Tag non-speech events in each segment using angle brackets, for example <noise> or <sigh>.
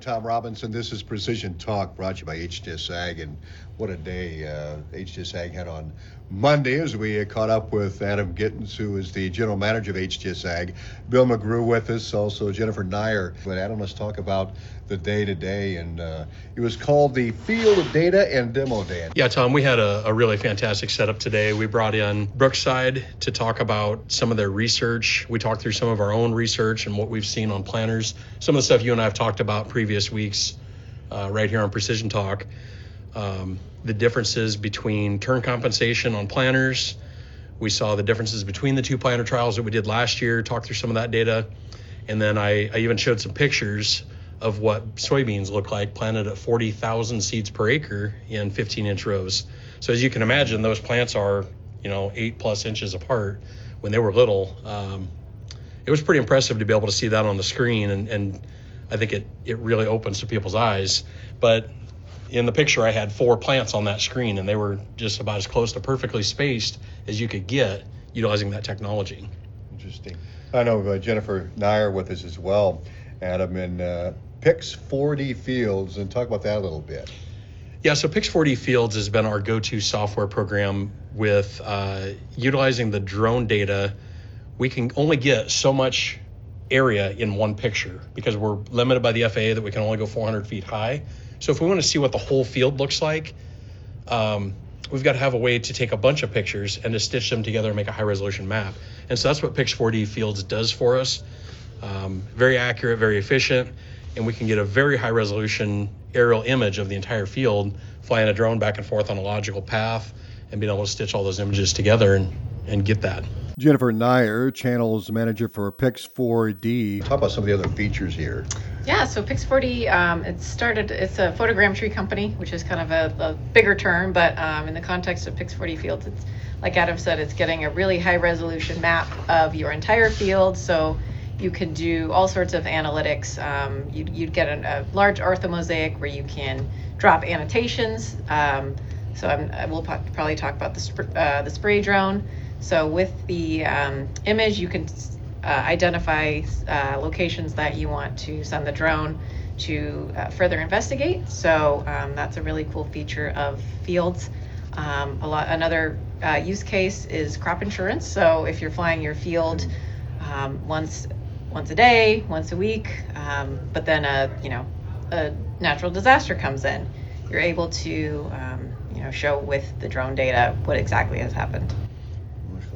Tom Robinson. This is Precision Talk brought to you by HTS Ag. And what a day uh, HTS Ag had on Monday as we caught up with Adam Gittens, who is the general manager of HTS Ag. Bill McGrew with us, also Jennifer Nyer. But Adam, let's talk about the day to day. And uh, it was called the Field of Data and Demo Day. Yeah, Tom, we had a, a really fantastic setup today. We brought in Brookside to talk about some of their research. We talked through some of our own research and what we've seen on planters, some of the stuff you and I have talked about previous weeks uh, right here on Precision Talk. Um, the differences between turn compensation on planters. We saw the differences between the two planter trials that we did last year, talked through some of that data. And then I, I even showed some pictures of what soybeans look like planted at 40,000 seeds per acre in 15 inch rows. So as you can imagine, those plants are, you know, eight plus inches apart when they were little. Um, it was pretty impressive to be able to see that on the screen, and, and I think it, it really opens to people's eyes. But in the picture, I had four plants on that screen, and they were just about as close to perfectly spaced as you could get utilizing that technology. Interesting. I know uh, Jennifer Nyer with us as well, Adam, and uh, Pix 4D Fields, and talk about that a little bit. Yeah, so Pix 4D Fields has been our go-to software program with uh, utilizing the drone data. We can only get so much area in one picture because we're limited by the FAA that we can only go 400 feet high. So if we want to see what the whole field looks like, um, we've got to have a way to take a bunch of pictures and to stitch them together and make a high resolution map. And so that's what Pix 4D Fields does for us. Um, very accurate, very efficient, and we can get a very high resolution aerial image of the entire field, flying a drone back and forth on a logical path, and being able to stitch all those images together and, and get that. Jennifer Nyer, channels manager for Pix4D. Talk about some of the other features here. Yeah, so Pix4D, um, it started, it's a photogrammetry company, which is kind of a, a bigger term, but um, in the context of Pix4D fields, it's like Adam said, it's getting a really high resolution map of your entire field. So you can do all sorts of analytics. Um, you'd, you'd, get a, large orthomosaic where you can drop annotations. Um, so I'm, I will probably talk about the, sp- uh, the spray drone. So with the um, image, you can uh, identify uh, locations that you want to send the drone to uh, further investigate. So um, that's a really cool feature of fields. Um, a lot another uh, use case is crop insurance. So if you're flying your field um, once once a day, once a week, um, but then a you know a natural disaster comes in, you're able to um, you know show with the drone data what exactly has happened.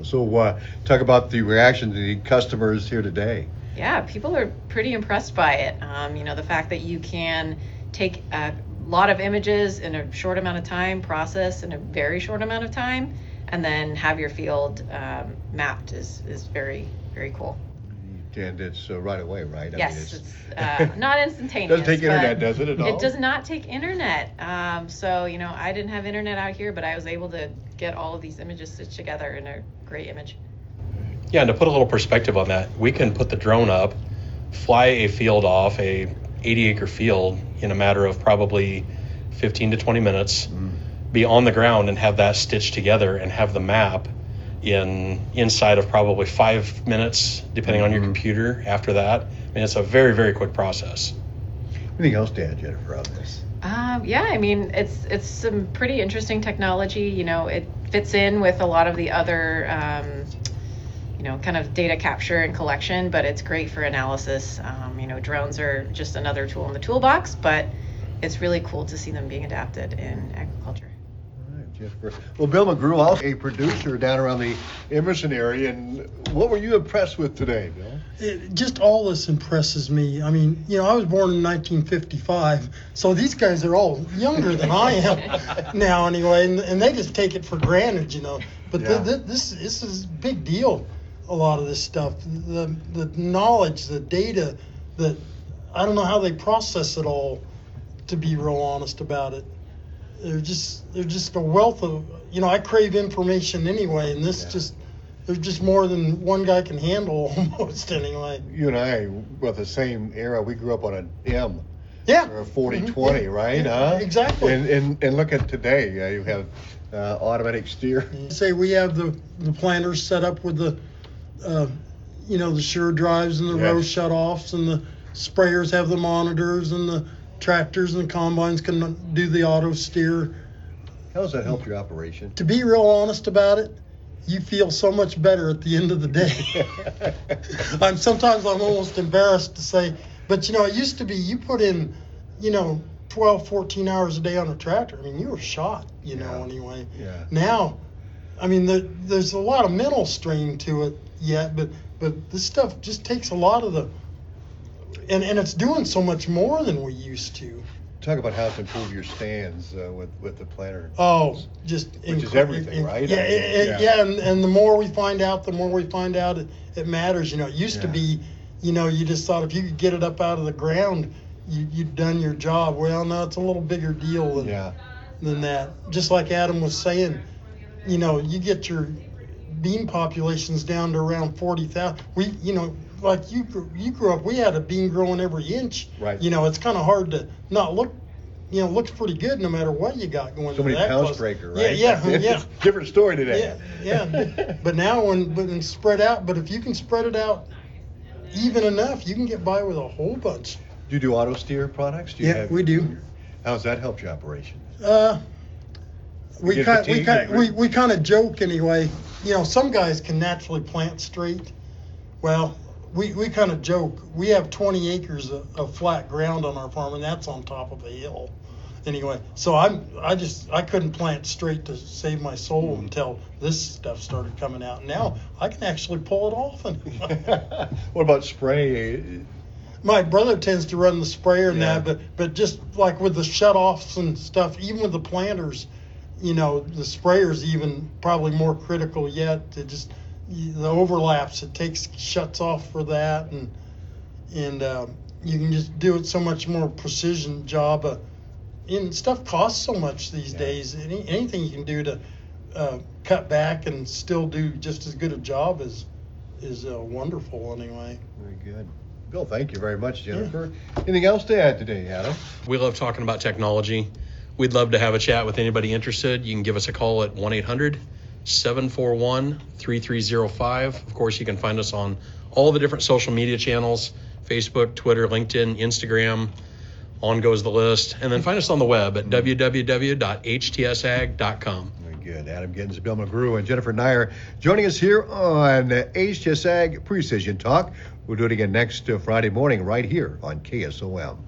So, uh, talk about the reaction to the customers here today. Yeah, people are pretty impressed by it. Um, you know, the fact that you can take a lot of images in a short amount of time, process in a very short amount of time, and then have your field um, mapped is, is very, very cool. And it's uh, right away, right? I yes, mean, it's, it's uh, <laughs> not instantaneous. doesn't take internet, does it at all? It does not take internet. Um, so you know, I didn't have internet out here, but I was able to get all of these images stitched together in a great image. Yeah, and to put a little perspective on that, we can put the drone up, fly a field off a 80 acre field in a matter of probably 15 to 20 minutes, mm. be on the ground and have that stitched together and have the map in inside of probably five minutes, depending mm-hmm. on your mm-hmm. computer. After that, I mean, it's a very very quick process. Anything else to add, Jennifer, on this? Um, yeah, I mean, it's it's some pretty interesting technology. You know, it fits in with a lot of the other, um, you know, kind of data capture and collection, but it's great for analysis. Um, you know, drones are just another tool in the toolbox, but it's really cool to see them being adapted in agriculture. Well, Bill McGrew, also a producer down around the Emerson area, and what were you impressed with today, Bill? It, just all this impresses me. I mean, you know, I was born in 1955, so these guys are all younger than I am <laughs> now, anyway, and, and they just take it for granted, you know. But yeah. the, the, this this is a big deal. A lot of this stuff, the the knowledge, the data, that I don't know how they process it all. To be real honest about it they're just they're just a wealth of you know I crave information anyway, and this yeah. just there's just more than one guy can handle <laughs> almost anyway. You and I, with the same era, we grew up on an M. Yeah. Or a 40 mm-hmm. 20, yeah. right? Yeah, huh? Exactly. And, and and look at today. Uh, you have uh, automatic steer. <laughs> Say we have the the planters set up with the, uh, you know, the SureDrives and the yes. row shut offs and the sprayers have the monitors and the tractors and combines can do the auto steer. How does that help your operation? To be real honest about it, you feel so much better at the end of the day. <laughs> I'm sometimes I'm almost embarrassed to say, but you know, it used to be you put in, you know, 12, 14 hours a day on a tractor. I mean, you were shot, you know, Yeah. anyway. Yeah. Now, I mean, there, there's a lot of mental strain to it yet, but but this stuff just takes a lot of the, and and it's doing so much more than we used to. Talk about how to improve your stands uh, with with the planter. Oh, just Which is everything, in- right? Yeah, I mean, it, yeah. yeah, and, and the more we find out, the more we find out it, it matters. You know, it used to be, you know, you just thought if you could get it up out of the ground, you, you'd done your job. Well, no, it's a little bigger deal than Yeah. than that. Just like Adam was saying, you know, you get your bean populations down to around forty thousand. We, you know, like you grew- you grew up, we had a bean growing every inch. Right. You know, it's kind of hard to not look. You know, looks pretty good no matter what you got going. So many that pounds close. breaker, right? Yeah, <laughs> yeah, yeah. Different story today. Yeah, yeah. <laughs> But now when but when spread out, but if you can spread it out even enough, you can get by with a whole bunch. Do you do auto steer products? Do you Yeah, we do. How's that helped your operation? Uh, we kind we kind we, we kind of joke anyway. You know, some guys can naturally plant straight. Well, we, we kind of joke. We have 20 acres of, of flat ground on our farm, and that's on top of a hill. Anyway, so I'm I just I couldn't plant straight to save my soul Hmm. until this stuff started coming out. Now I can actually pull it off. And <laughs> what about spray? my brother tends to run the sprayer and Yeah. that, but but just like with the shut-offs and stuff, even with the planters, you know, the sprayer's even probably more critical yet. To just the overlaps, it takes shuts off for that, and and um, you can just do it so much more precision job. Uh, and stuff costs so much these Yeah. days. Any anything you can do to uh, cut back and still do just as good a job is is uh, wonderful anyway. Very good. Bill, thank you very much, Jennifer. Anything else to add today, Adam? We love talking about technology. We'd love to have a chat with anybody interested. You can give us a call at 1 800 741 3305. Of course, you can find us on all the different social media channels Facebook, Twitter, LinkedIn, Instagram. On goes the list. And then find us on the web at www.htsag.com. Very good. Adam Gittens, Bill McGrew, and Jennifer Nyer joining us here on HTS Ag Precision Talk. We'll do it again next uh, Friday morning right here on KSOM.